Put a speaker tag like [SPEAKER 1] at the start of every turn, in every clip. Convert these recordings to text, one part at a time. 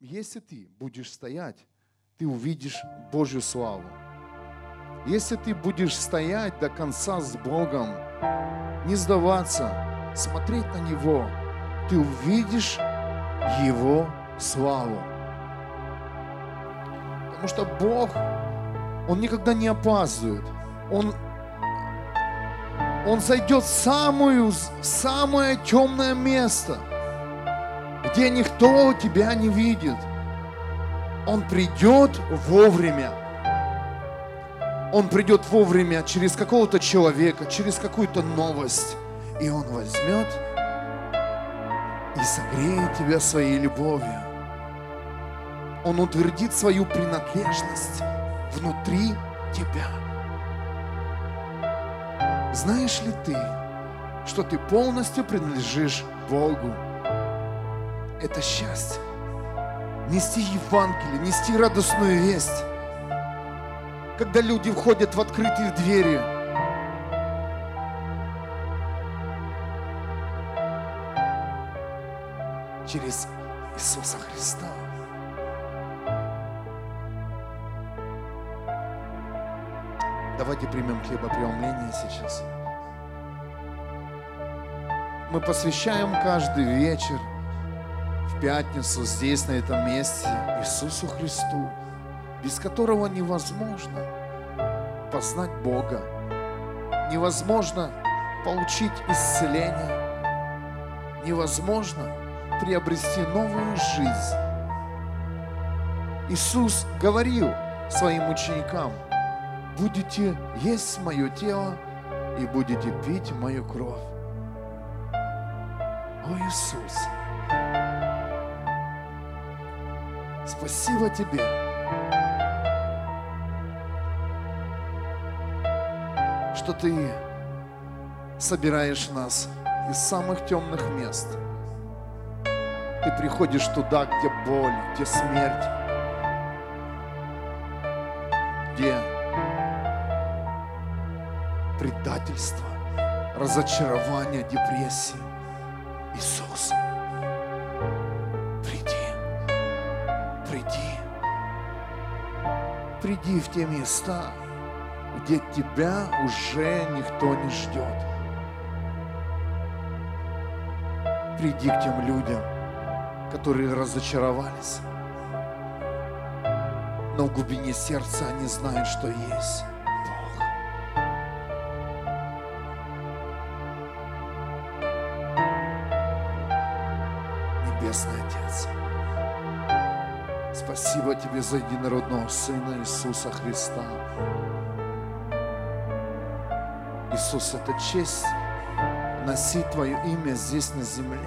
[SPEAKER 1] если ты будешь стоять, ты увидишь Божью славу. Если ты будешь стоять до конца с Богом, не сдаваться, смотреть на Него, ты увидишь Его славу. Потому что Бог, Он никогда не опаздывает. Он, он зайдет в, самую, в самое темное место, где никто тебя не видит. Он придет вовремя. Он придет вовремя через какого-то человека, через какую-то новость. И Он возьмет и согреет тебя своей любовью. Он утвердит свою принадлежность внутри тебя. Знаешь ли ты, что ты полностью принадлежишь Богу? Это счастье. Нести Евангелие, нести радостную весть. Когда люди входят в открытые двери, через Иисуса Христа. Давайте примем хлебопреломление сейчас. Мы посвящаем каждый вечер в пятницу здесь, на этом месте, Иисусу Христу, без которого невозможно познать Бога, невозможно получить исцеление, невозможно приобрести новую жизнь. Иисус говорил своим ученикам – будете есть мое тело и будете пить мою кровь. О Иисус, спасибо Тебе. что Ты собираешь нас из самых темных мест. Ты приходишь туда, где боль, где смерть, где предательство, разочарование, депрессии. Иисус, приди в те места, где тебя уже никто не ждет. Приди к тем людям, которые разочаровались, но в глубине сердца они знают, что есть за единородного Сына Иисуса Христа. Иисус, это честь носить Твое имя здесь на земле.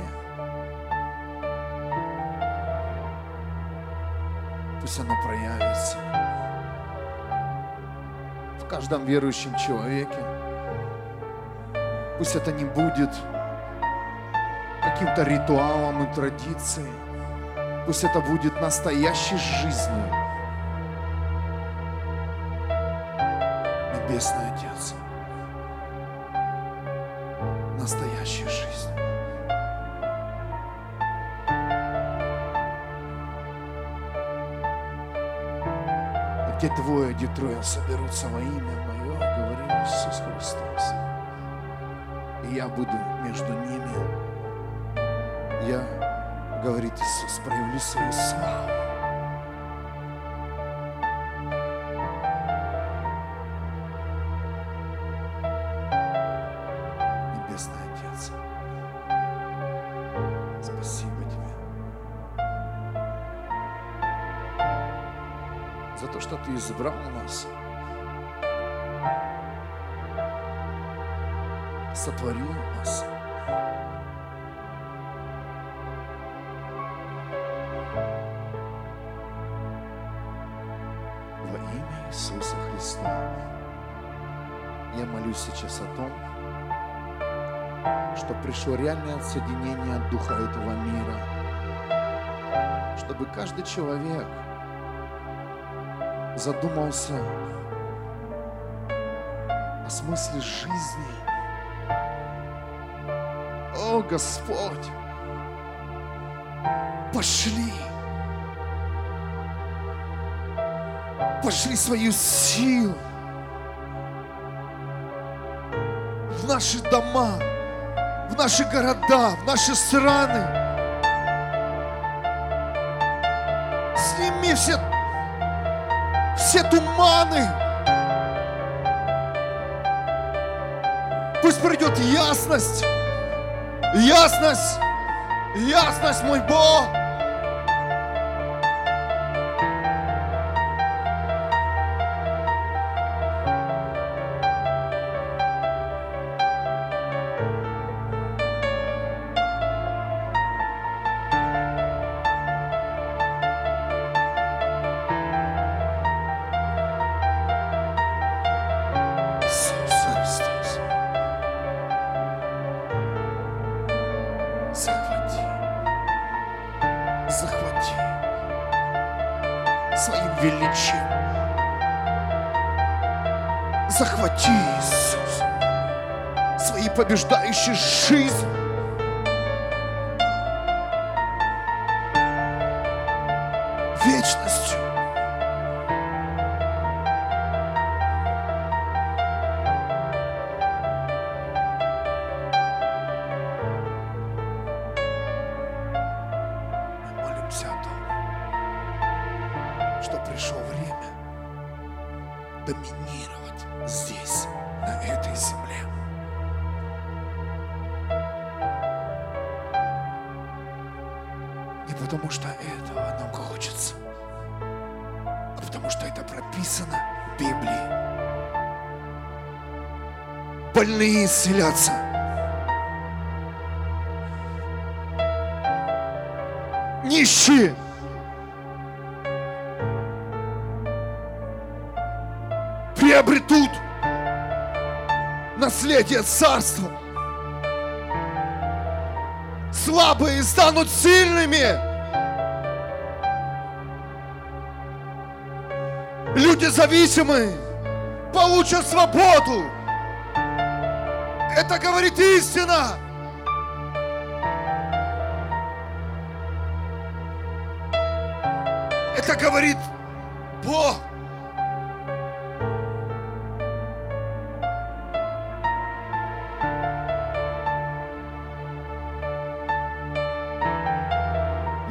[SPEAKER 1] Пусть оно проявится в каждом верующем человеке. Пусть это не будет каким-то ритуалом и традицией, Пусть это будет настоящей жизнью. Небесный Отец, настоящая жизнь. Где двое, где трое соберутся во имя Мое, говорил Иисус Христос. И я буду между ними. Я говорит Иисус, проявлю свою славу. Пришло реальное отсоединение от духа этого мира, чтобы каждый человек задумался о смысле жизни. О, Господь, пошли, пошли свою силу в наши дома, в наши города, в наши страны. Сними все, все туманы. Пусть придет ясность, ясность, ясность, мой Бог. Величием. Захвати, Иисус. Своей побеждающей жизнь. Больные исцелятся. Нищие. Приобретут наследие царства. Слабые станут сильными. Люди зависимые получат свободу. Это говорит истина. Это говорит Бог.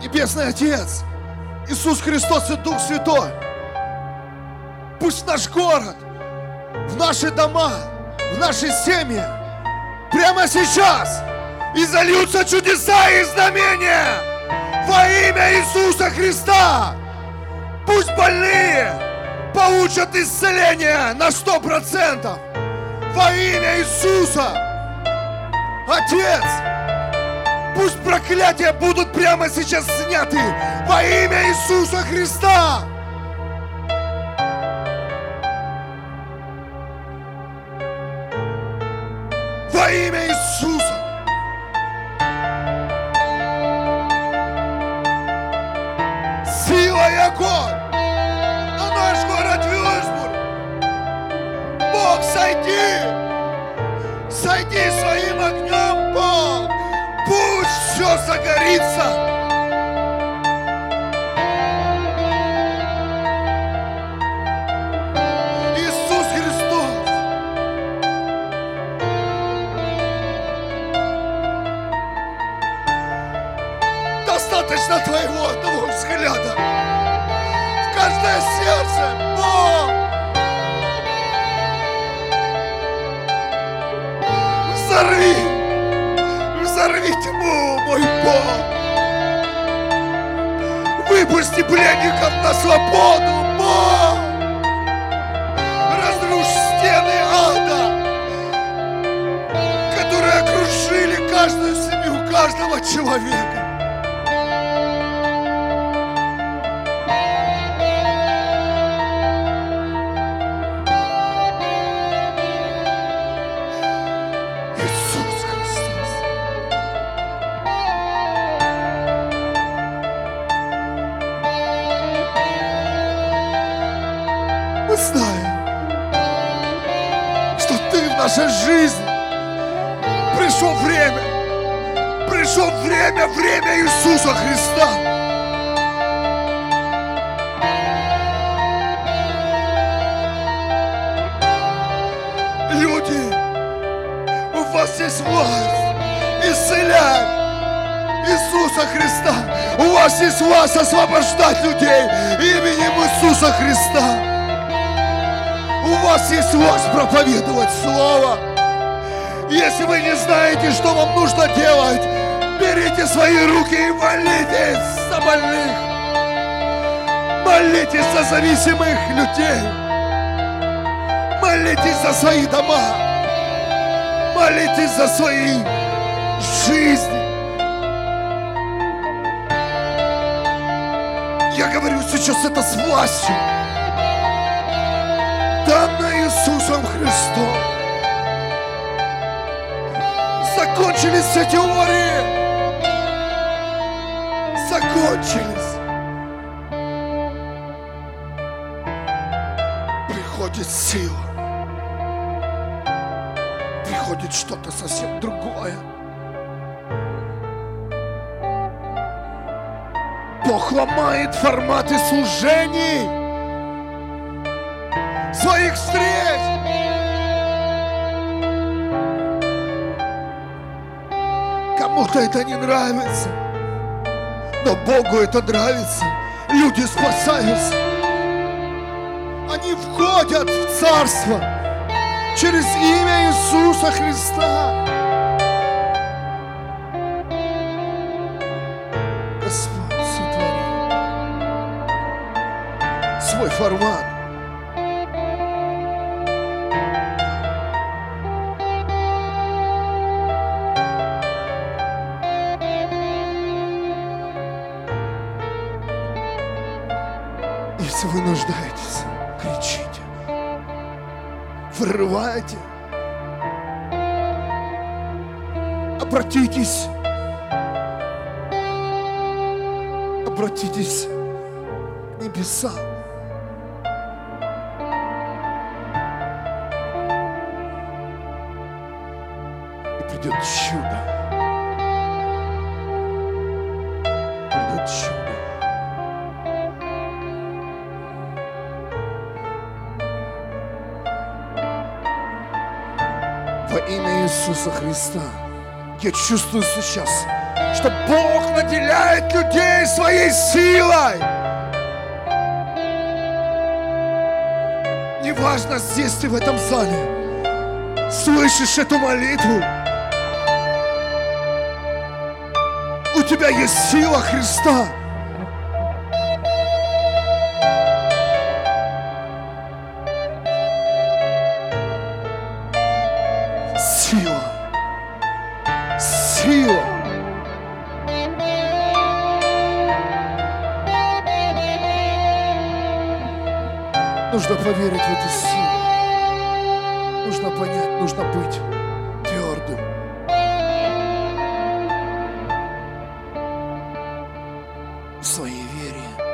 [SPEAKER 1] Небесный Отец, Иисус Христос и Дух Святой, пусть наш город, в наши дома, в наши семьи, прямо сейчас и зальются чудеса и знамения во имя Иисуса Христа. Пусть больные получат исцеление на сто процентов во имя Иисуса. Отец, пусть проклятия будут прямо сейчас сняты во имя Иисуса Христа. Pizza. Каждого человека. время, время Иисуса Христа. Люди, у вас есть власть исцелять Иисуса Христа. У вас есть власть освобождать людей именем Иисуса Христа. У вас есть власть проповедовать Слово. Если вы не знаете, что вам нужно делать, берите свои руки и молитесь за больных. Молитесь за зависимых людей. Молитесь за свои дома. Молитесь за свои жизни. Я говорю сейчас это с властью, данной Иисусом Христом. Закончились все теории. Закончились. Приходит сила. Приходит что-то совсем другое. Бог ломает форматы служений, своих встреч. Кому-то это не нравится, но Богу это нравится. Люди спасаются. Они входят в Царство через имя Иисуса Христа. Господь, сотвори свой формат. Вырывайте, обратитесь, обратитесь к небесам. Иисуса Христа я чувствую сейчас, что Бог наделяет людей своей силой. Неважно, здесь ты в этом зале, слышишь эту молитву, у тебя есть сила Христа. В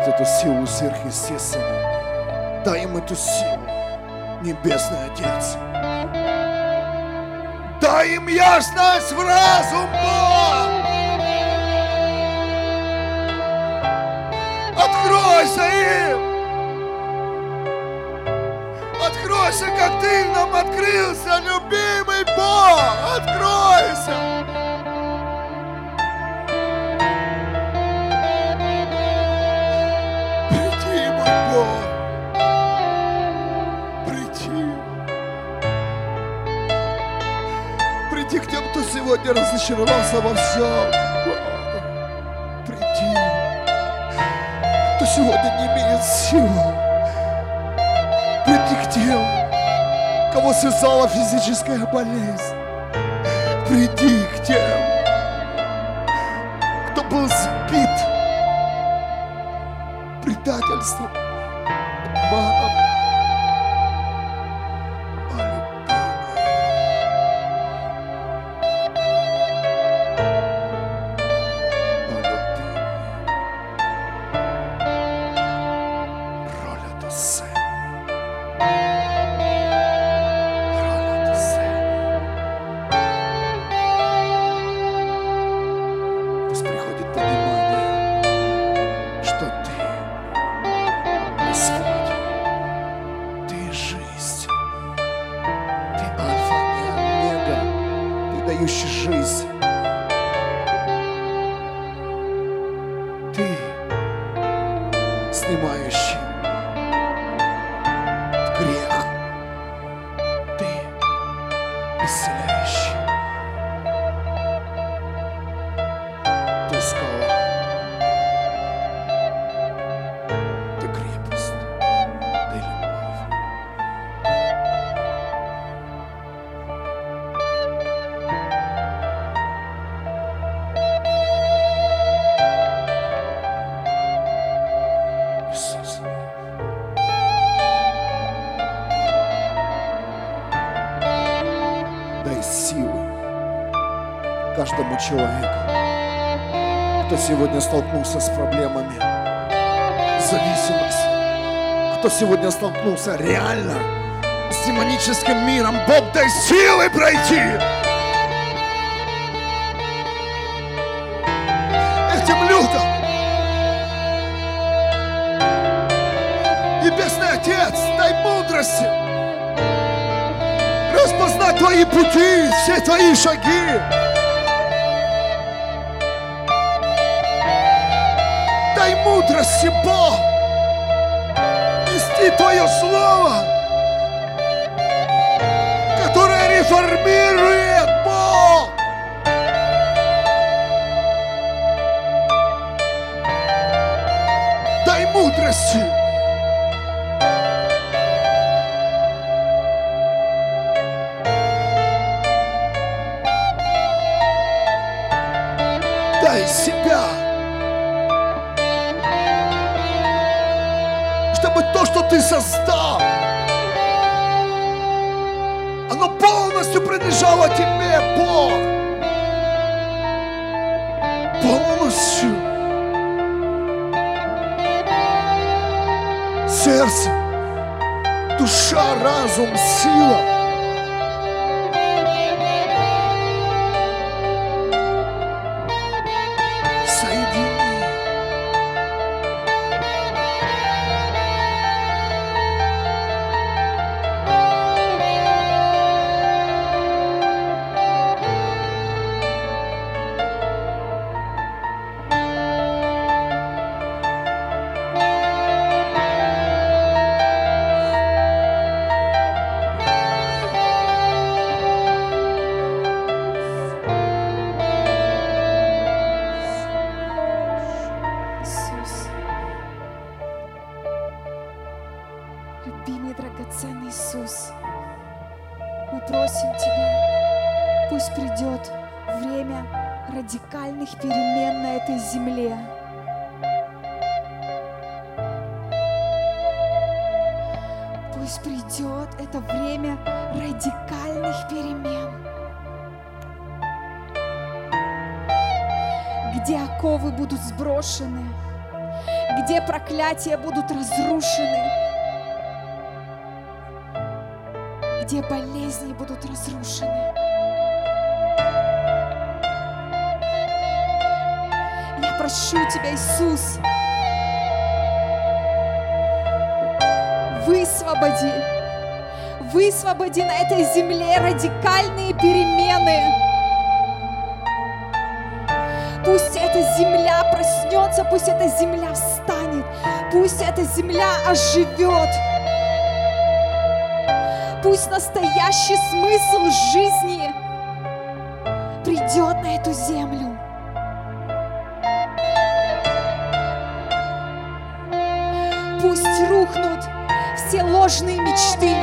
[SPEAKER 1] приобретут эту силу сверхъестественную. Дай им эту силу, Небесный Отец. Дай им ясность в разум, Бог! Откройся им! Откройся, как ты нам открылся, любимый Бог! Откройся! Сегодня разочаровался во всем. Приди! кто сегодня не имеет силы. Приди к тем, кого связала физическая болезнь. Человеку, кто сегодня столкнулся с проблемами, зависимость, кто сегодня столкнулся реально с демоническим миром. Бог, дай силы пройти. Этим людям. Небесный Отец, дай мудрости распознать твои пути, все твои шаги. Бог, нести Твое Слово, которое реформирует, Бог. Дай мудрости. Дай себя. Ты создал, оно полностью принадлежало тебе, Бог. Полностью. Сердце, душа, разум, сила.
[SPEAKER 2] Проклятия будут разрушены, где болезни будут разрушены. Я прошу Тебя, Иисус, высвободи, высвободи на этой земле радикальные перемены. Пусть эта земля проснется, пусть эта земля встанет, пусть эта земля оживет. Пусть настоящий смысл жизни придет на эту землю. Пусть рухнут все ложные мечты,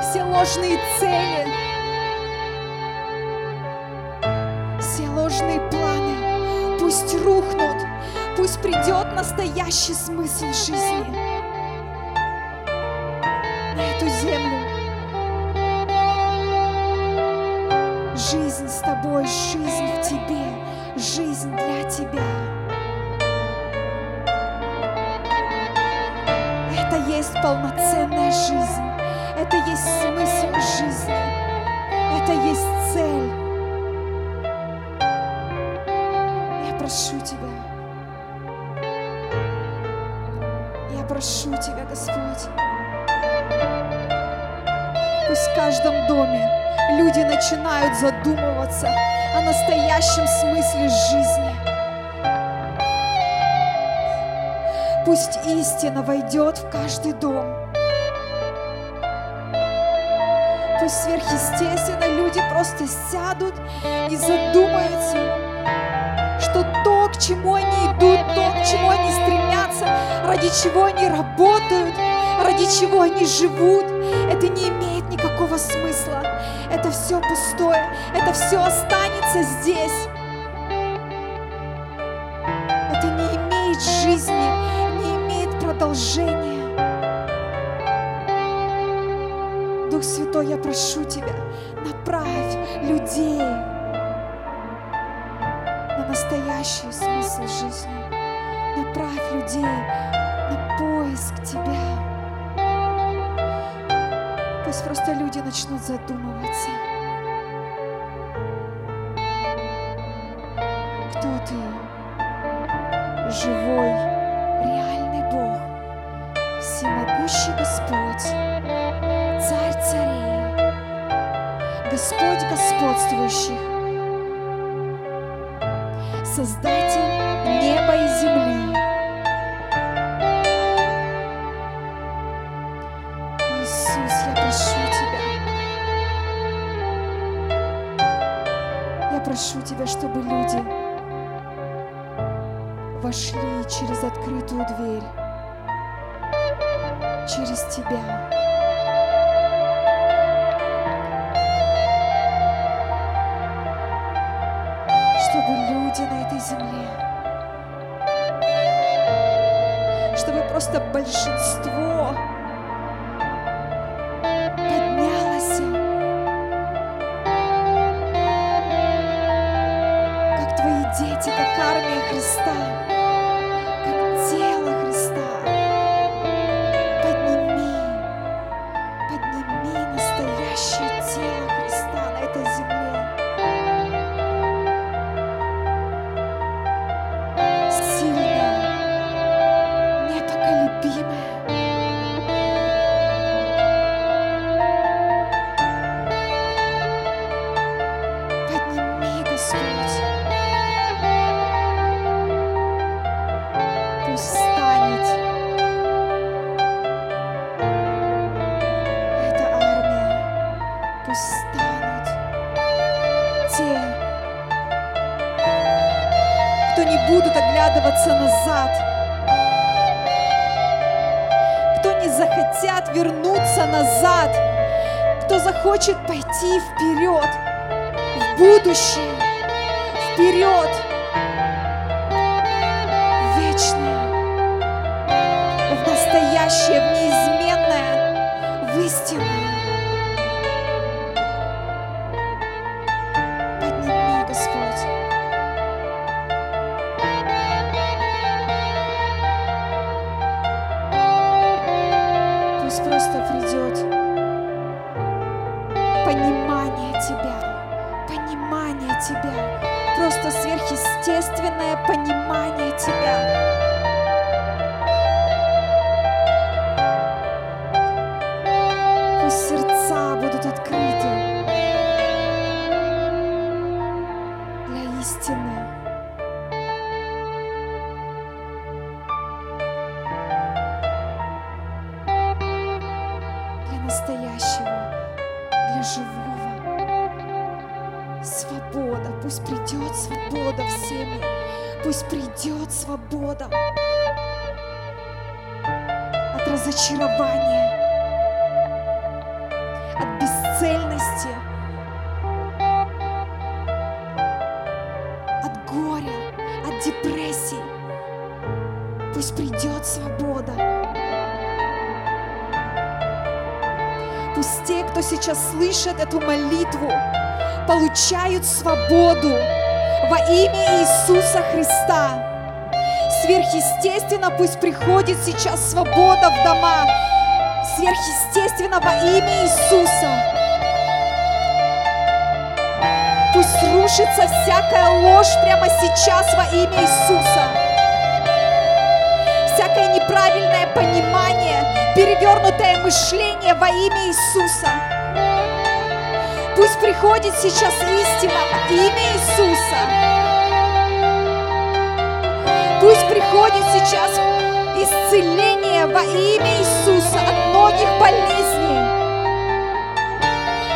[SPEAKER 2] все ложные цели, придет настоящий смысл жизни Пусть истина войдет в каждый дом. Пусть сверхъестественно люди просто сядут и задумаются, что то, к чему они идут, то, к чему они стремятся, ради чего они работают, ради чего они живут, это не имеет никакого смысла. Это все пустое, это все останется здесь. Имеет продолжения. Дух Святой, я прошу Тебя, направь людей на настоящий смысл жизни. Направь людей на поиск Тебя. Пусть просто люди начнут задумываться. Кто ты? Живой, кто захочет пойти вперед, в будущее, вперед, Пусть те, кто сейчас слышит эту молитву, получают свободу во имя Иисуса Христа. Сверхъестественно пусть приходит сейчас свобода в дома. Сверхъестественно во имя Иисуса. Пусть рушится всякая ложь прямо сейчас во имя Иисуса. Всякое неправильное понимание, перевернутое мышление во имя Иисуса. Пусть приходит сейчас истина во имя Иисуса. Пусть приходит сейчас исцеление во имя Иисуса от многих болезней.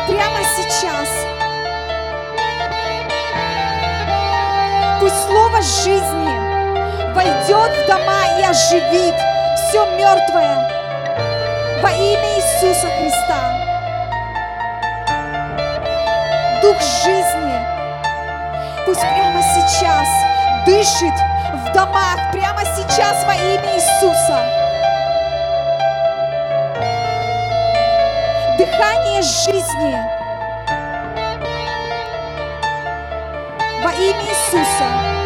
[SPEAKER 2] Прямо сейчас. Пусть Слово жизни войдет в дома и оживит все мертвое во имя Иисуса Христа. Дух жизни пусть прямо сейчас дышит в домах, прямо сейчас во имя Иисуса. Дыхание жизни во имя Иисуса.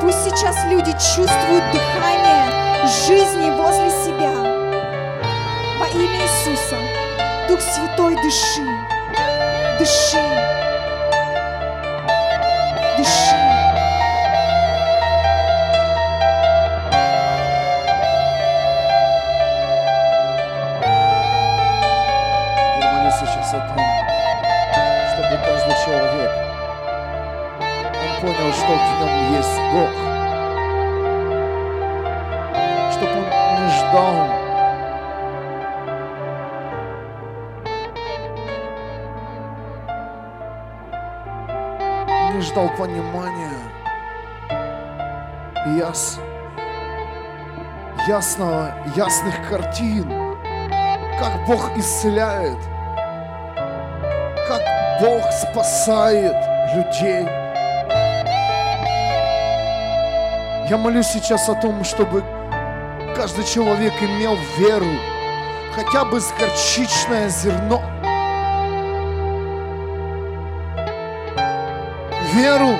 [SPEAKER 2] Пусть сейчас люди чувствуют дыхание жизни возле себя. Имя Иисуса. Дух Святой, дыши. Дыши. Дыши.
[SPEAKER 1] Я молюсь сейчас о том, чтобы каждый человек, он понял, что в нем есть Бог. Чтобы он не ждал понимания, яс, ясного, ясных картин, как Бог исцеляет, как Бог спасает людей. Я молюсь сейчас о том, чтобы каждый человек имел веру, хотя бы с горчичное зерно. Веру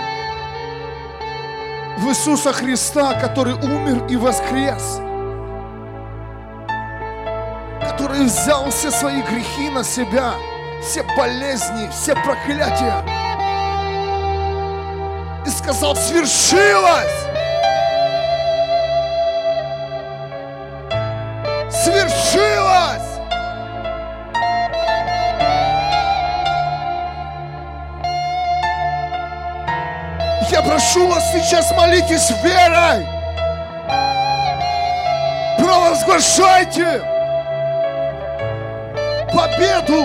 [SPEAKER 1] в Иисуса Христа, который умер и воскрес который взял все свои грехи на себя, все болезни, все проклятия. И сказал, свершилось! Прошу вас сейчас молитесь верой. Провозглашайте победу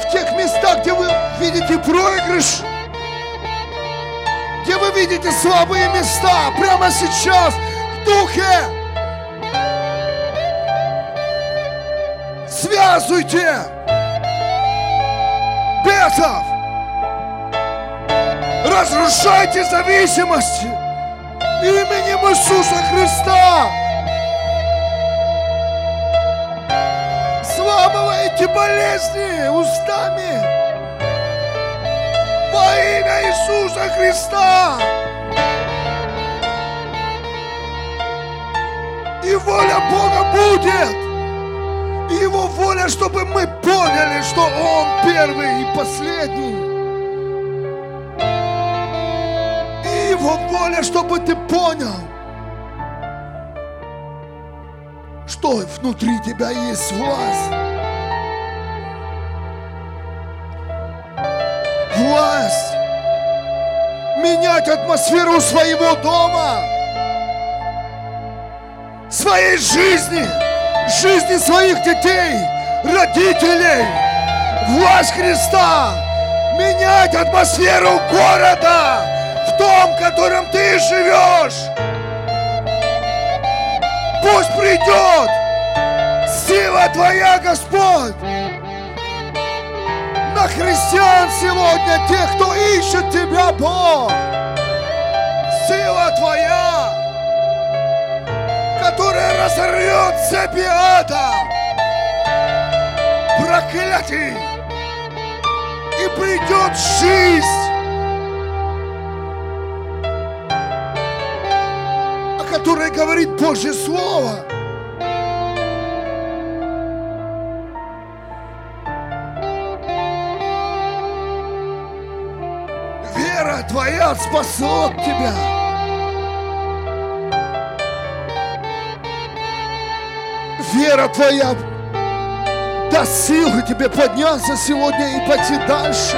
[SPEAKER 1] в тех местах, где вы видите проигрыш, где вы видите слабые места, прямо сейчас в духе. Связывайте бесов, разрушайте зависимости именем Иисуса Христа. Сламывайте болезни устами во имя Иисуса Христа. И воля Бога будет. И Его воля, чтобы мы поняли, что Он первый и последний. Его воля, чтобы ты понял, что внутри тебя есть власть. Власть менять атмосферу своего дома, своей жизни, жизни своих детей, родителей. Власть Христа менять атмосферу города в том, в котором ты живешь. Пусть придет сила Твоя, Господь, на христиан сегодня, тех, кто ищет Тебя, Бог. Сила Твоя, которая разорвет цепи ада, проклятий, и придет жизнь, которой говорит Божье Слово. Вера твоя спасет тебя. Вера твоя даст силы тебе подняться сегодня и пойти дальше.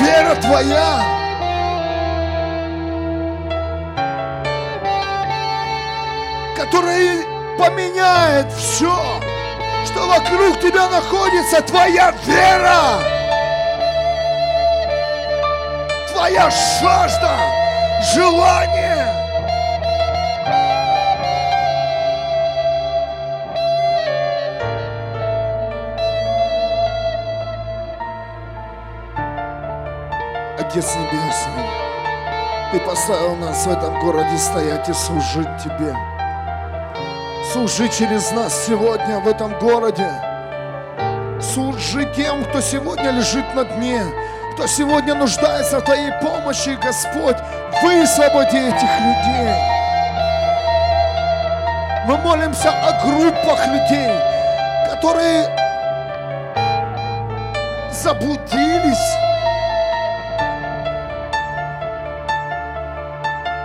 [SPEAKER 1] Вера твоя которое поменяет все, что вокруг тебя находится, твоя вера, твоя жажда, желание. Отец Небесный, Ты поставил нас в этом городе стоять и служить Тебе. Служи через нас сегодня в этом городе. Служи тем, кто сегодня лежит на дне, кто сегодня нуждается в Твоей помощи, Господь, высвободи этих людей. Мы молимся о группах людей, которые заблудились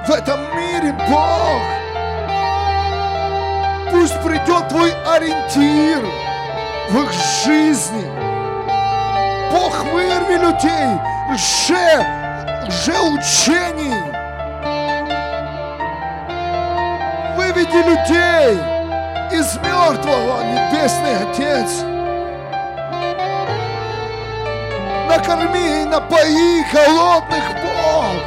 [SPEAKER 1] в этом мире, Бог. Пусть придет Твой ориентир в их жизни. Бог, вырви людей лже, лжеучений. Выведи людей из мертвого, Небесный Отец. Накорми и напои голодных, Бог.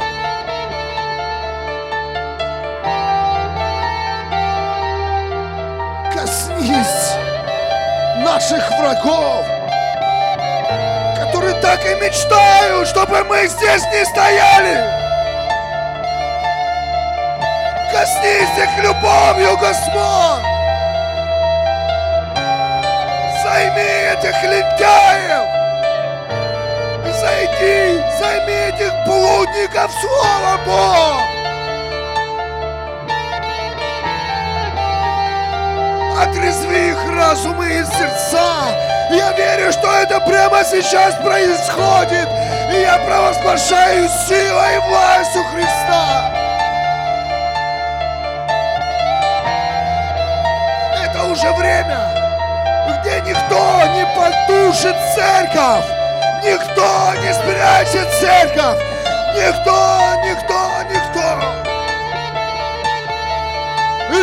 [SPEAKER 1] Наших врагов, которые так и мечтают, чтобы мы здесь не стояли. Коснись их любовью, Господь. Займи этих лентяев. Зайди, займи этих блудников, Слово Бог. Отрезви их разумы и сердца. Я верю, что это прямо сейчас происходит. И я провозглашаю силой и властью Христа. Это уже время, где никто не потушит церковь. Никто не спрячет церковь. Никто, никто, никто.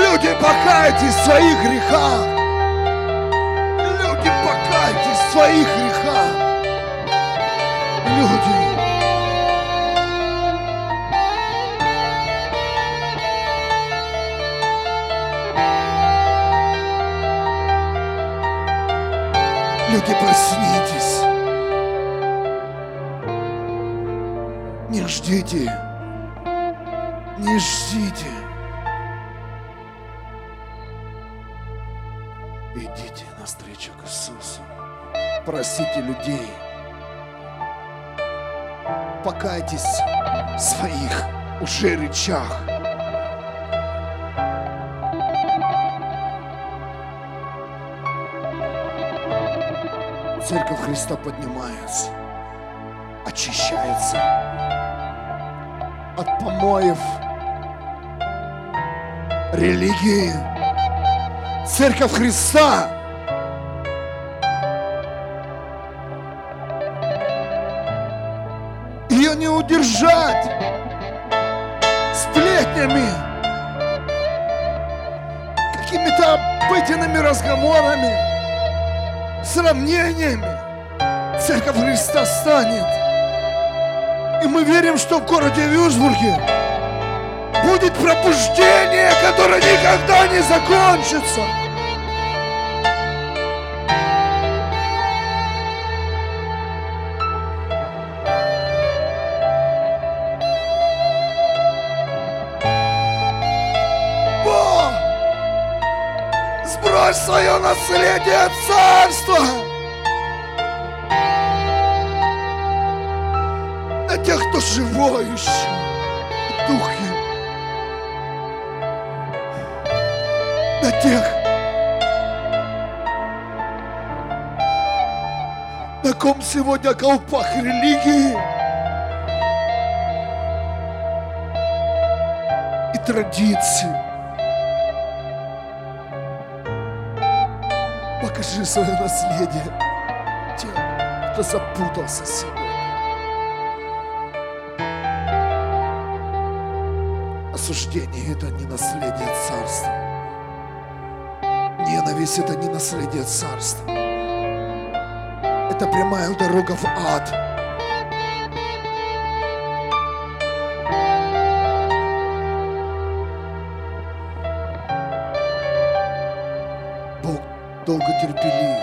[SPEAKER 1] Люди, покайтесь в своих грехах. Люди, покайтесь в своих грехах. Люди. Люди, проснитесь. Не ждите. Не ждите. Простите людей. Покайтесь в своих уже речах. Церковь Христа поднимается, очищается от помоев религии. Церковь Христа разговорами, сравнениями. Церковь Христа станет. И мы верим, что в городе Вюрсбурге будет пробуждение, которое никогда не закончится. Сбрось свое наследие царства на тех, кто живой еще в духе. на тех, на ком сегодня колпак религии и традиции. Покажи свое наследие тем, кто запутался сегодня. Осуждение – это не наследие царства. Ненависть – это не наследие царства. Это прямая дорога в ад. Бог долго терпелив.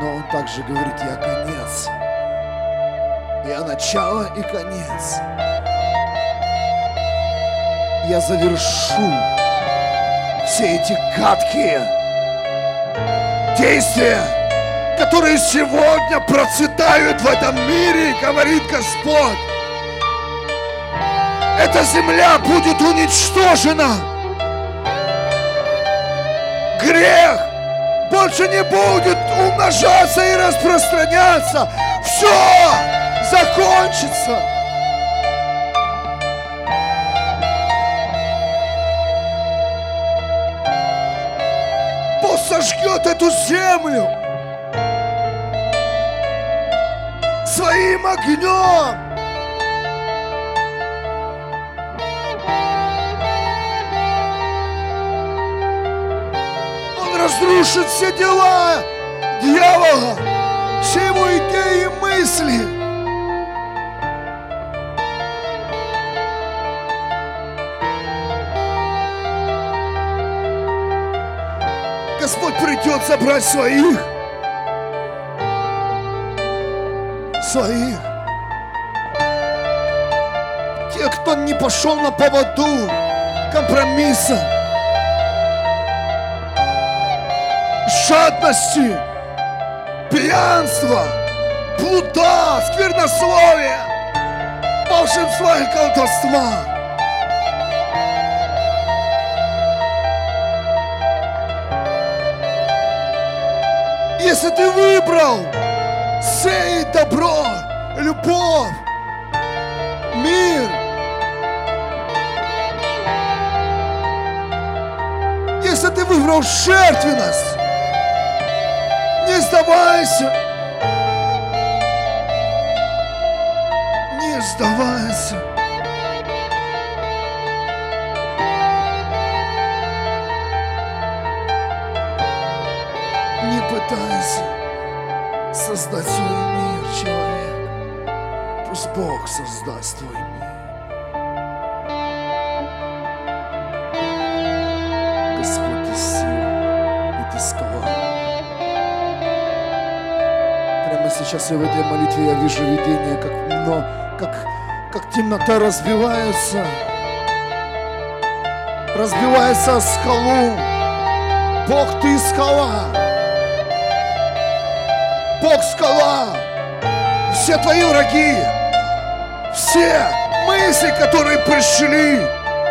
[SPEAKER 1] Но Он также говорит, я конец. Я начало и конец. Я завершу все эти гадкие действия, которые сегодня процветают в этом мире, говорит Господь. Эта земля будет уничтожена. Грех больше не будет умножаться и распространяться. Все закончится. Бог сожгет эту землю своим огнем. Разрушит все дела дьявола, все его идеи и мысли. Господь придет забрать своих. Своих. Те, кто не пошел на поводу компромисса, жадности, пьянства, плута, сквернословия, волшебства и колдовства. Если ты выбрал сеять добро, любовь, мир, если ты выбрал жертвенность, не сдавайся, не сдавайся. Не пытайся создать свой мир, человек. Пусть Бог создаст твой мир. Сейчас я в этой молитве я вижу видение, как, но, как, как темнота разбивается. Разбивается о скалу. Бог, ты скала. Бог скала. Все твои враги, все мысли, которые пришли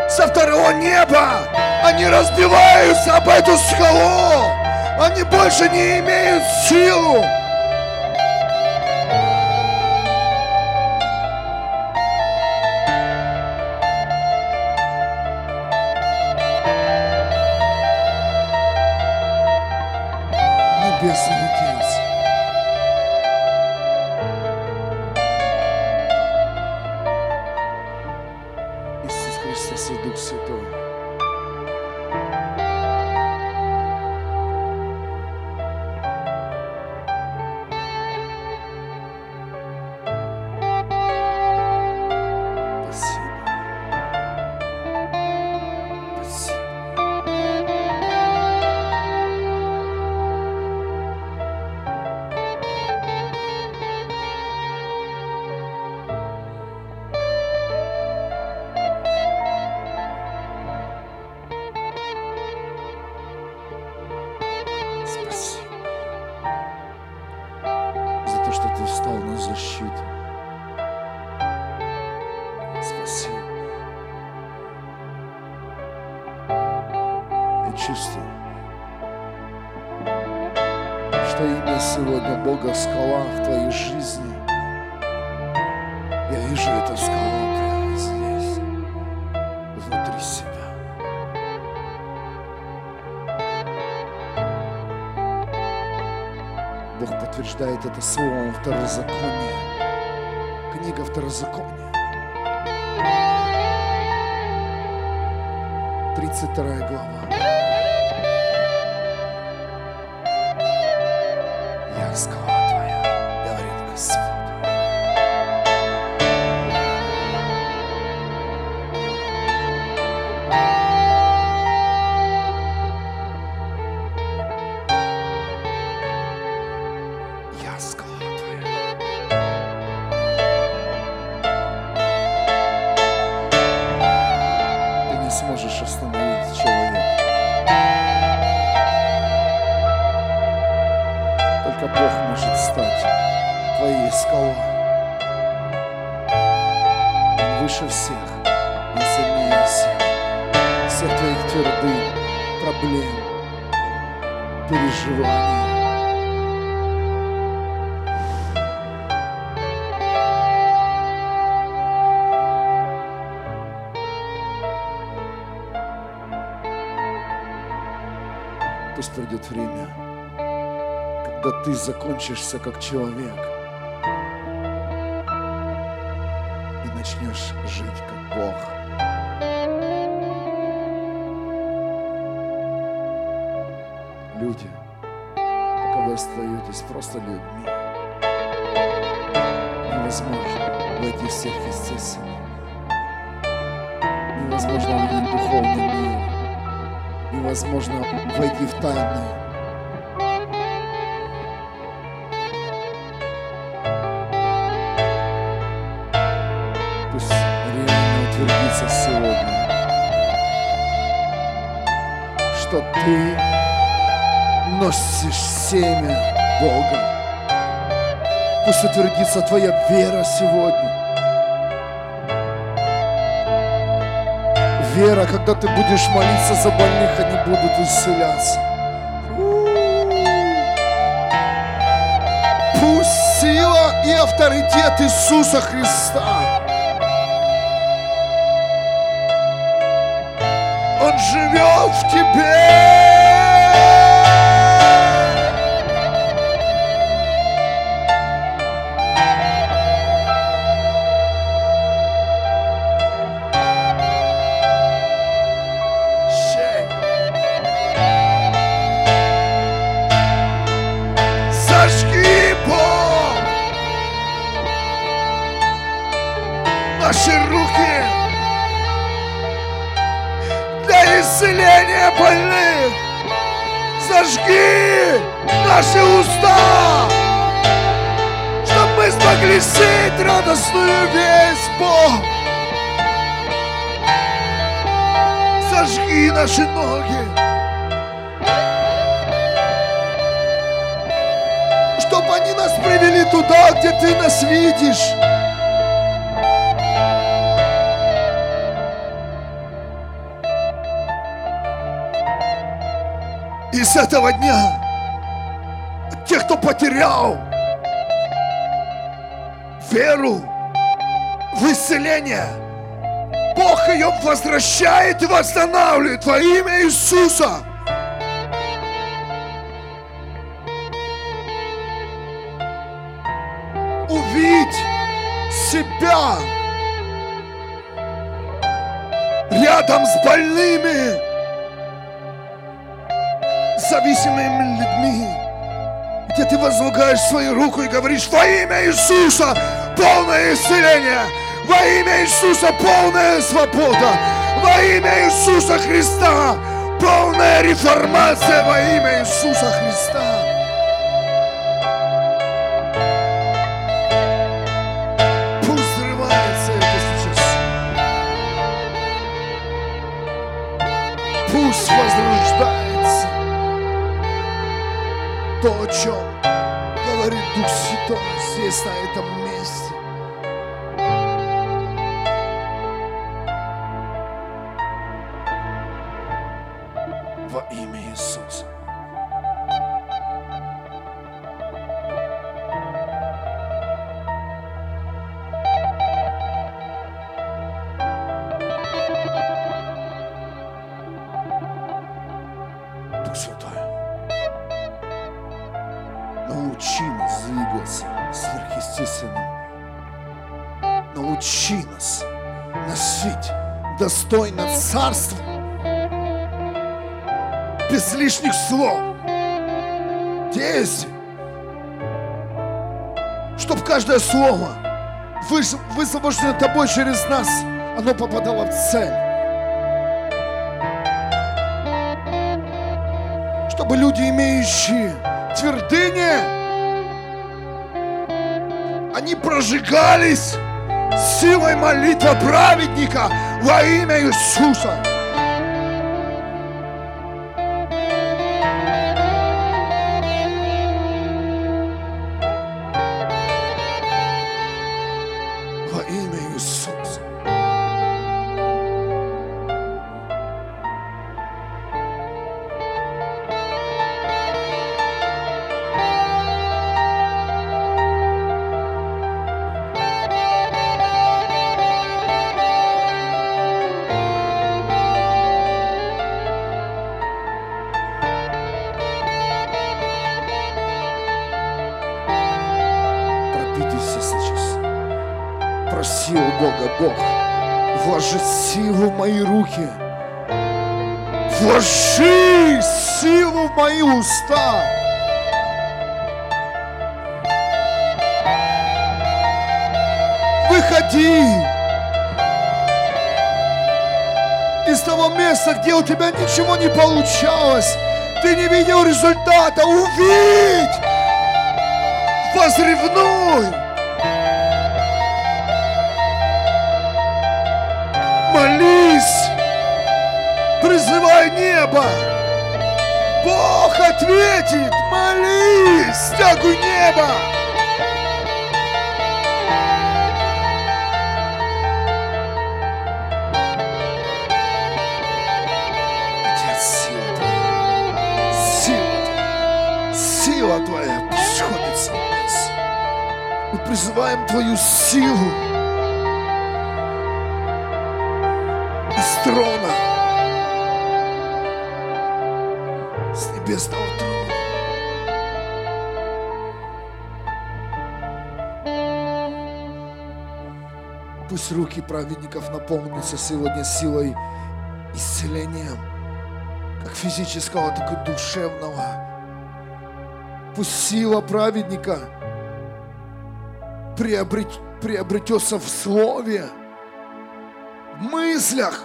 [SPEAKER 1] со второго неба, они разбиваются об эту скалу. Они больше не имеют силу. Сегодня Бога скала в твоей жизни. Я вижу эту скалу прямо здесь, внутри себя. Бог подтверждает это словом второзакония. Книга второзакония. 32 глава. Закончишься как человек и начнешь жить как Бог. Люди, пока вы остаетесь просто людьми, невозможно войти в сверхъестественное. Невозможно увидеть духовный мир невозможно войти в тайны. Утвердится сегодня, что ты носишь семя Бога. Пусть утвердится твоя вера сегодня. Вера, когда ты будешь молиться за больных, они будут исцеляться. Пусть сила и авторитет Иисуса Христа живет в тебе. Этого дня тех, кто потерял веру в исцеление, Бог ее возвращает и восстанавливает во имя Иисуса. Увидь себя рядом с больными, зависимыми людьми, где ты возлагаешь свою руку и говоришь во имя Иисуса полное исцеление, во имя Иисуса полная свобода, во имя Иисуса Христа полная реформация! Во имя Иисуса Христа. То, о чем говорит Дух Святой. Здесь, на этом Царства без лишних слов. Действий. Чтоб каждое слово, выс- высвобожденное тобой через нас, оно попадало в цель. Чтобы люди, имеющие твердыни, они прожигались силой молитвы праведника во имя Иисуса. Мои уста. Выходи из того места, где у тебя ничего не получалось. Ты не видел результата. Увидь! Возревнуй! Молись! Призывай небо! Бог ответит! Молись! Стягуй небо! Отец, сила Твоя, сила Твоя, сила Твоя сходит с. Мы призываем Твою силу Пусть руки праведников наполнятся сегодня силой исцелением, как физического, так и душевного. Пусть сила праведника приобрет- приобретется в слове, в мыслях.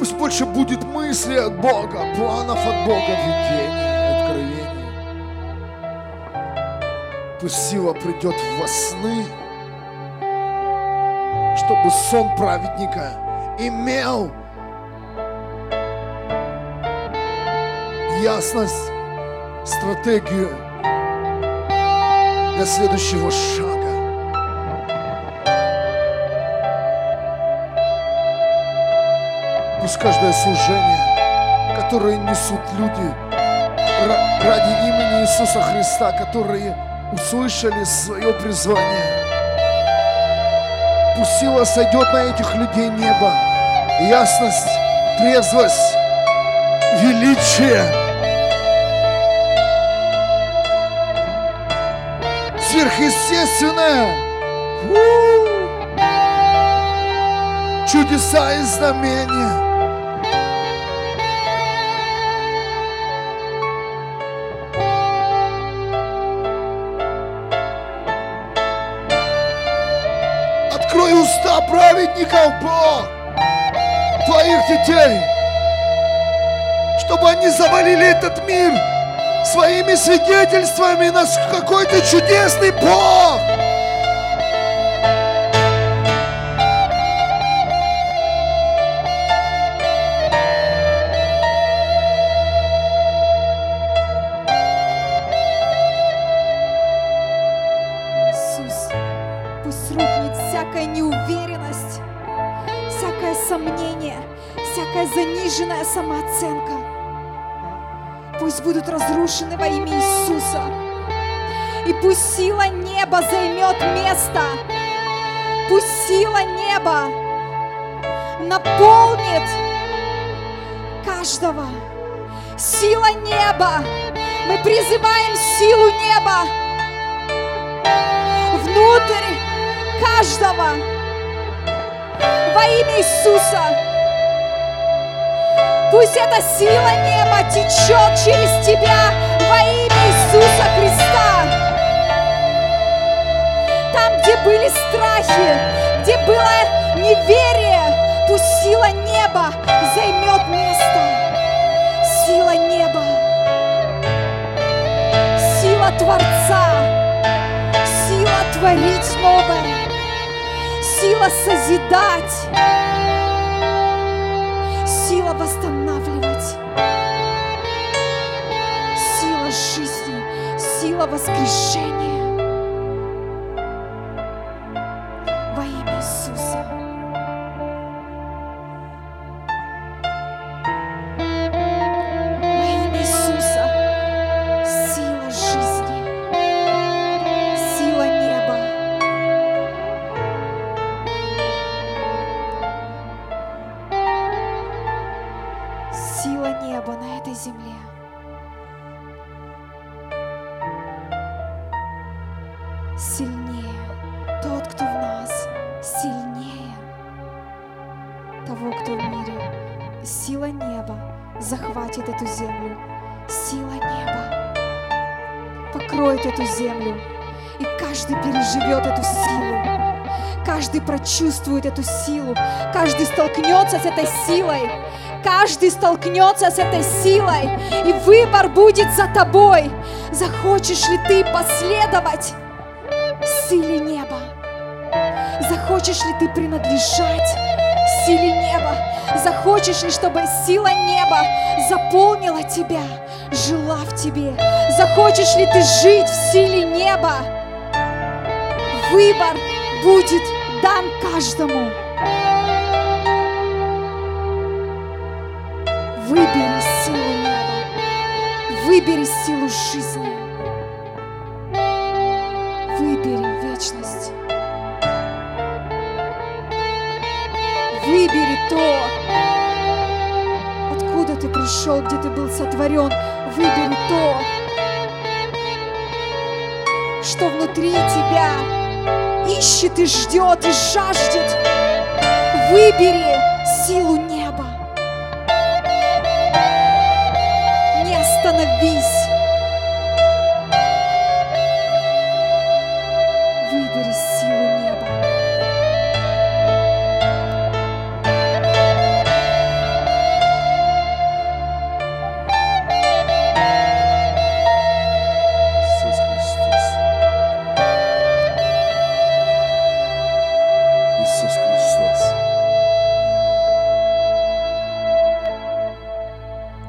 [SPEAKER 1] Пусть больше будет мысли от Бога, планов от Бога, видений, Пусть сила придет во сны, чтобы сон праведника имел ясность, стратегию для следующего шага. Пусть каждое служение, которое несут люди ра- ради имени Иисуса Христа, которые услышали свое призвание, пусть сила сойдет на этих людей неба, ясность, трезвость, величие, сверхъестественное, У! чудеса и знамения. Праведников, Бог, твоих детей, чтобы они завалили этот мир своими свидетельствами на какой ты чудесный Бог.
[SPEAKER 2] Займет место. Пусть сила неба наполнит каждого. Сила неба. Мы призываем силу неба внутрь каждого. Во имя Иисуса. Пусть эта сила неба течет через тебя во имя Иисуса Христа. Где были страхи, где было неверие, пусть сила неба займет место. Сила неба, сила Творца, сила творить новое, сила созидать, сила восстанавливать, сила жизни, сила воскрешения. Сильнее. Тот, кто в нас, сильнее того, кто в мире. Сила неба захватит эту землю. Сила неба покроет эту землю. И каждый переживет эту силу. Каждый прочувствует эту силу. Каждый столкнется с этой силой. Каждый столкнется с этой силой. И выбор будет за тобой. Захочешь ли ты последовать силе неба? Захочешь ли ты принадлежать силе неба? Захочешь ли, чтобы сила неба заполнила тебя, жила в тебе? Захочешь ли ты жить в силе неба? Выбор будет дан каждому. Выбери силу неба. Выбери силу жизни. Выбери то, откуда ты пришел, где ты был сотворен. Выбери то, что внутри тебя ищет и ждет и жаждет. Выбери силу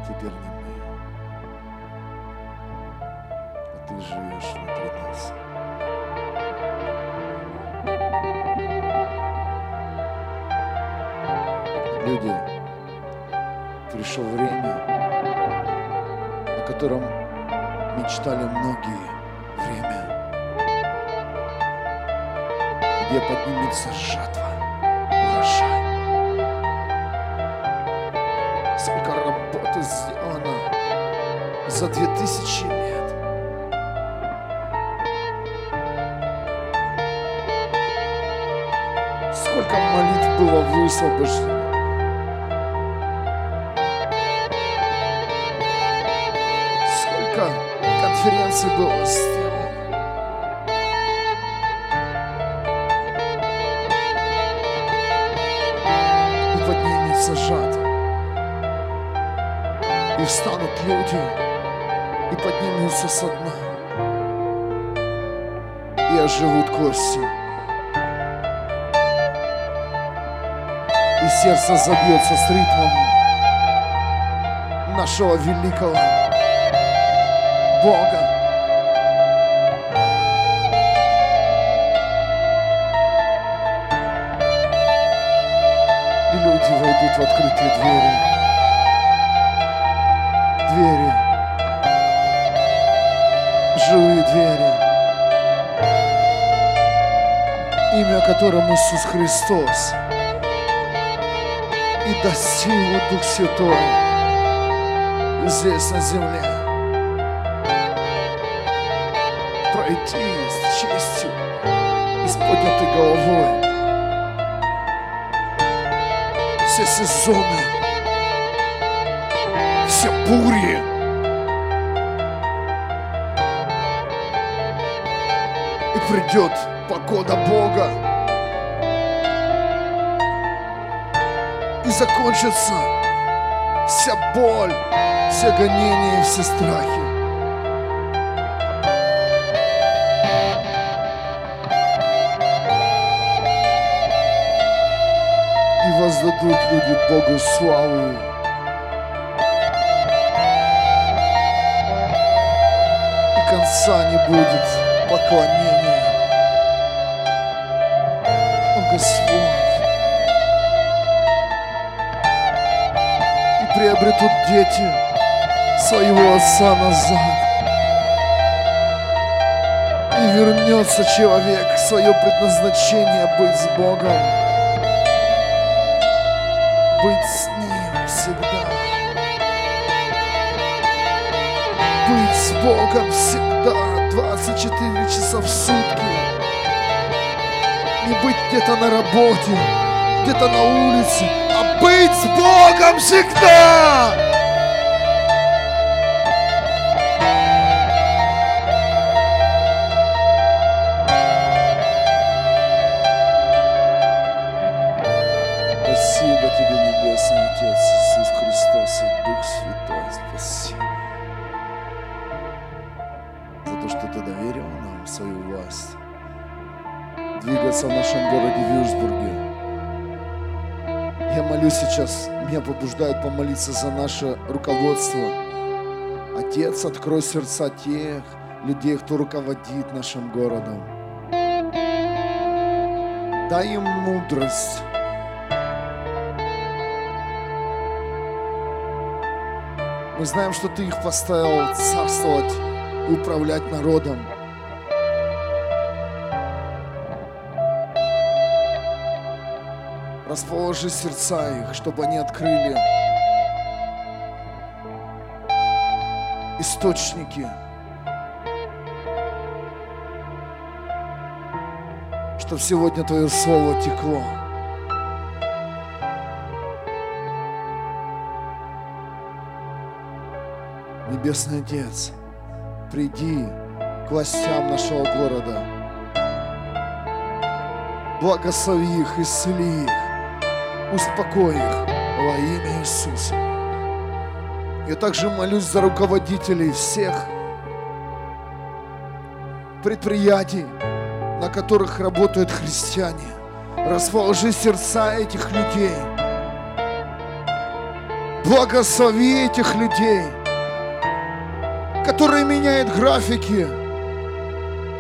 [SPEAKER 1] Теперь не мы, а ты живешь внутри нас. Люди, пришло время, о котором мечтали многие время, где поднимется жатва, за две тысячи лет. Сколько молитв было высвобождено. Сколько конференций было сделано. И поднимется жатва. И встанут люди поднимутся со дна. И оживут кости. И сердце забьется с ритмом нашего великого Бога. И люди войдут в открытые двери. Двери. Живые двери. Имя которому Иисус Христос. И даст силу Дух Святой здесь на земле. Пройти с честью и с поднятой головой. все сезоны, все бури. Придет погода Бога. И закончится вся боль, все гонения и все страхи. И воздадут люди Богу славу. И конца не будет поклонения. Приобретут дети своего отца назад. И вернется человек в свое предназначение быть с Богом. Быть с Ним всегда. Быть с Богом всегда, 24 часа в сутки. Не быть где-то на работе, где-то на улице, а быть с Богом всегда. Помолиться за наше руководство. Отец, открой сердца тех людей, кто руководит нашим городом. Дай им мудрость. Мы знаем, что Ты их поставил царствовать и управлять народом. Расположи сердца их, чтобы они открыли источники, чтобы сегодня Твое Слово текло. Небесный Отец, приди к властям нашего города. Благослови их, исцели их, успокой их во имя Иисуса. Я также молюсь за руководителей всех предприятий, на которых работают христиане. Расположи сердца этих людей. Благослови этих людей, которые меняют графики,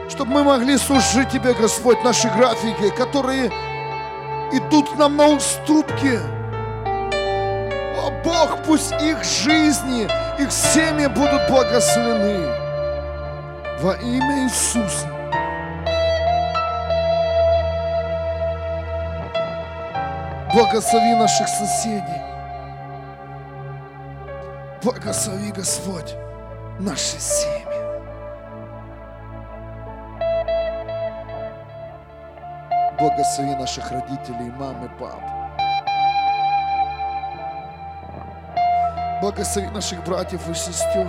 [SPEAKER 1] чтобы мы могли служить Тебе, Господь, наши графики, которые идут нам на уступки. Бог, пусть их жизни, их семьи будут благословены во имя Иисуса. Благослови наших соседей. Благослови, Господь, наши семьи. Благослови наших родителей, мам и пап. Благослови наших братьев и сестер.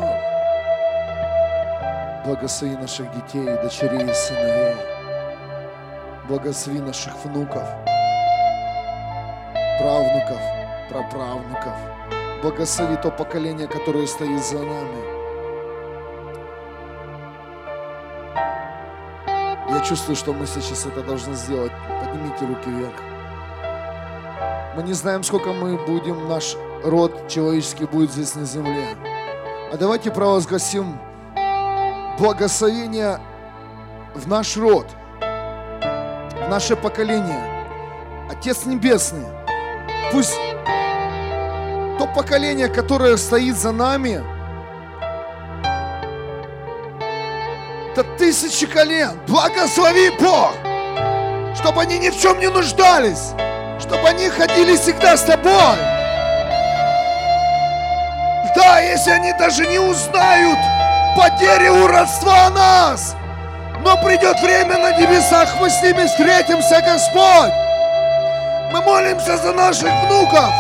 [SPEAKER 1] Благослови наших детей, дочерей и сыновей. Благослови наших внуков, правнуков, праправнуков. Благослови то поколение, которое стоит за нами. Я чувствую, что мы сейчас это должны сделать. Поднимите руки вверх. Мы не знаем, сколько мы будем, наш род человеческий будет здесь на земле. А давайте провозгласим благословение в наш род, в наше поколение. Отец Небесный, пусть то поколение, которое стоит за нами, это тысячи колен. Благослови Бог, чтобы они ни в чем не нуждались, чтобы они ходили всегда с тобой. Если они даже не узнают по дереву родства нас, но придет время на небесах, мы с ними встретимся, Господь. Мы молимся за наших внуков,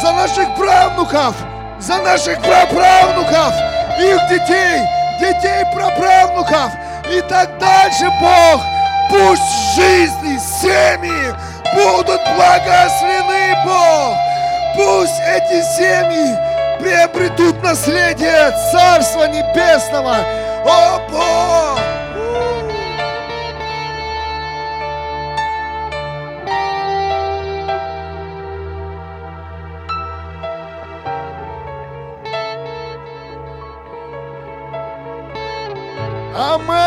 [SPEAKER 1] за наших правнуков, за наших праправнуков, их детей, детей праправнуков и так дальше, Бог. Пусть жизни, семьи будут благословены, Бог. Пусть эти семьи приобретут наследие Царства Небесного. О, Бог! Amen.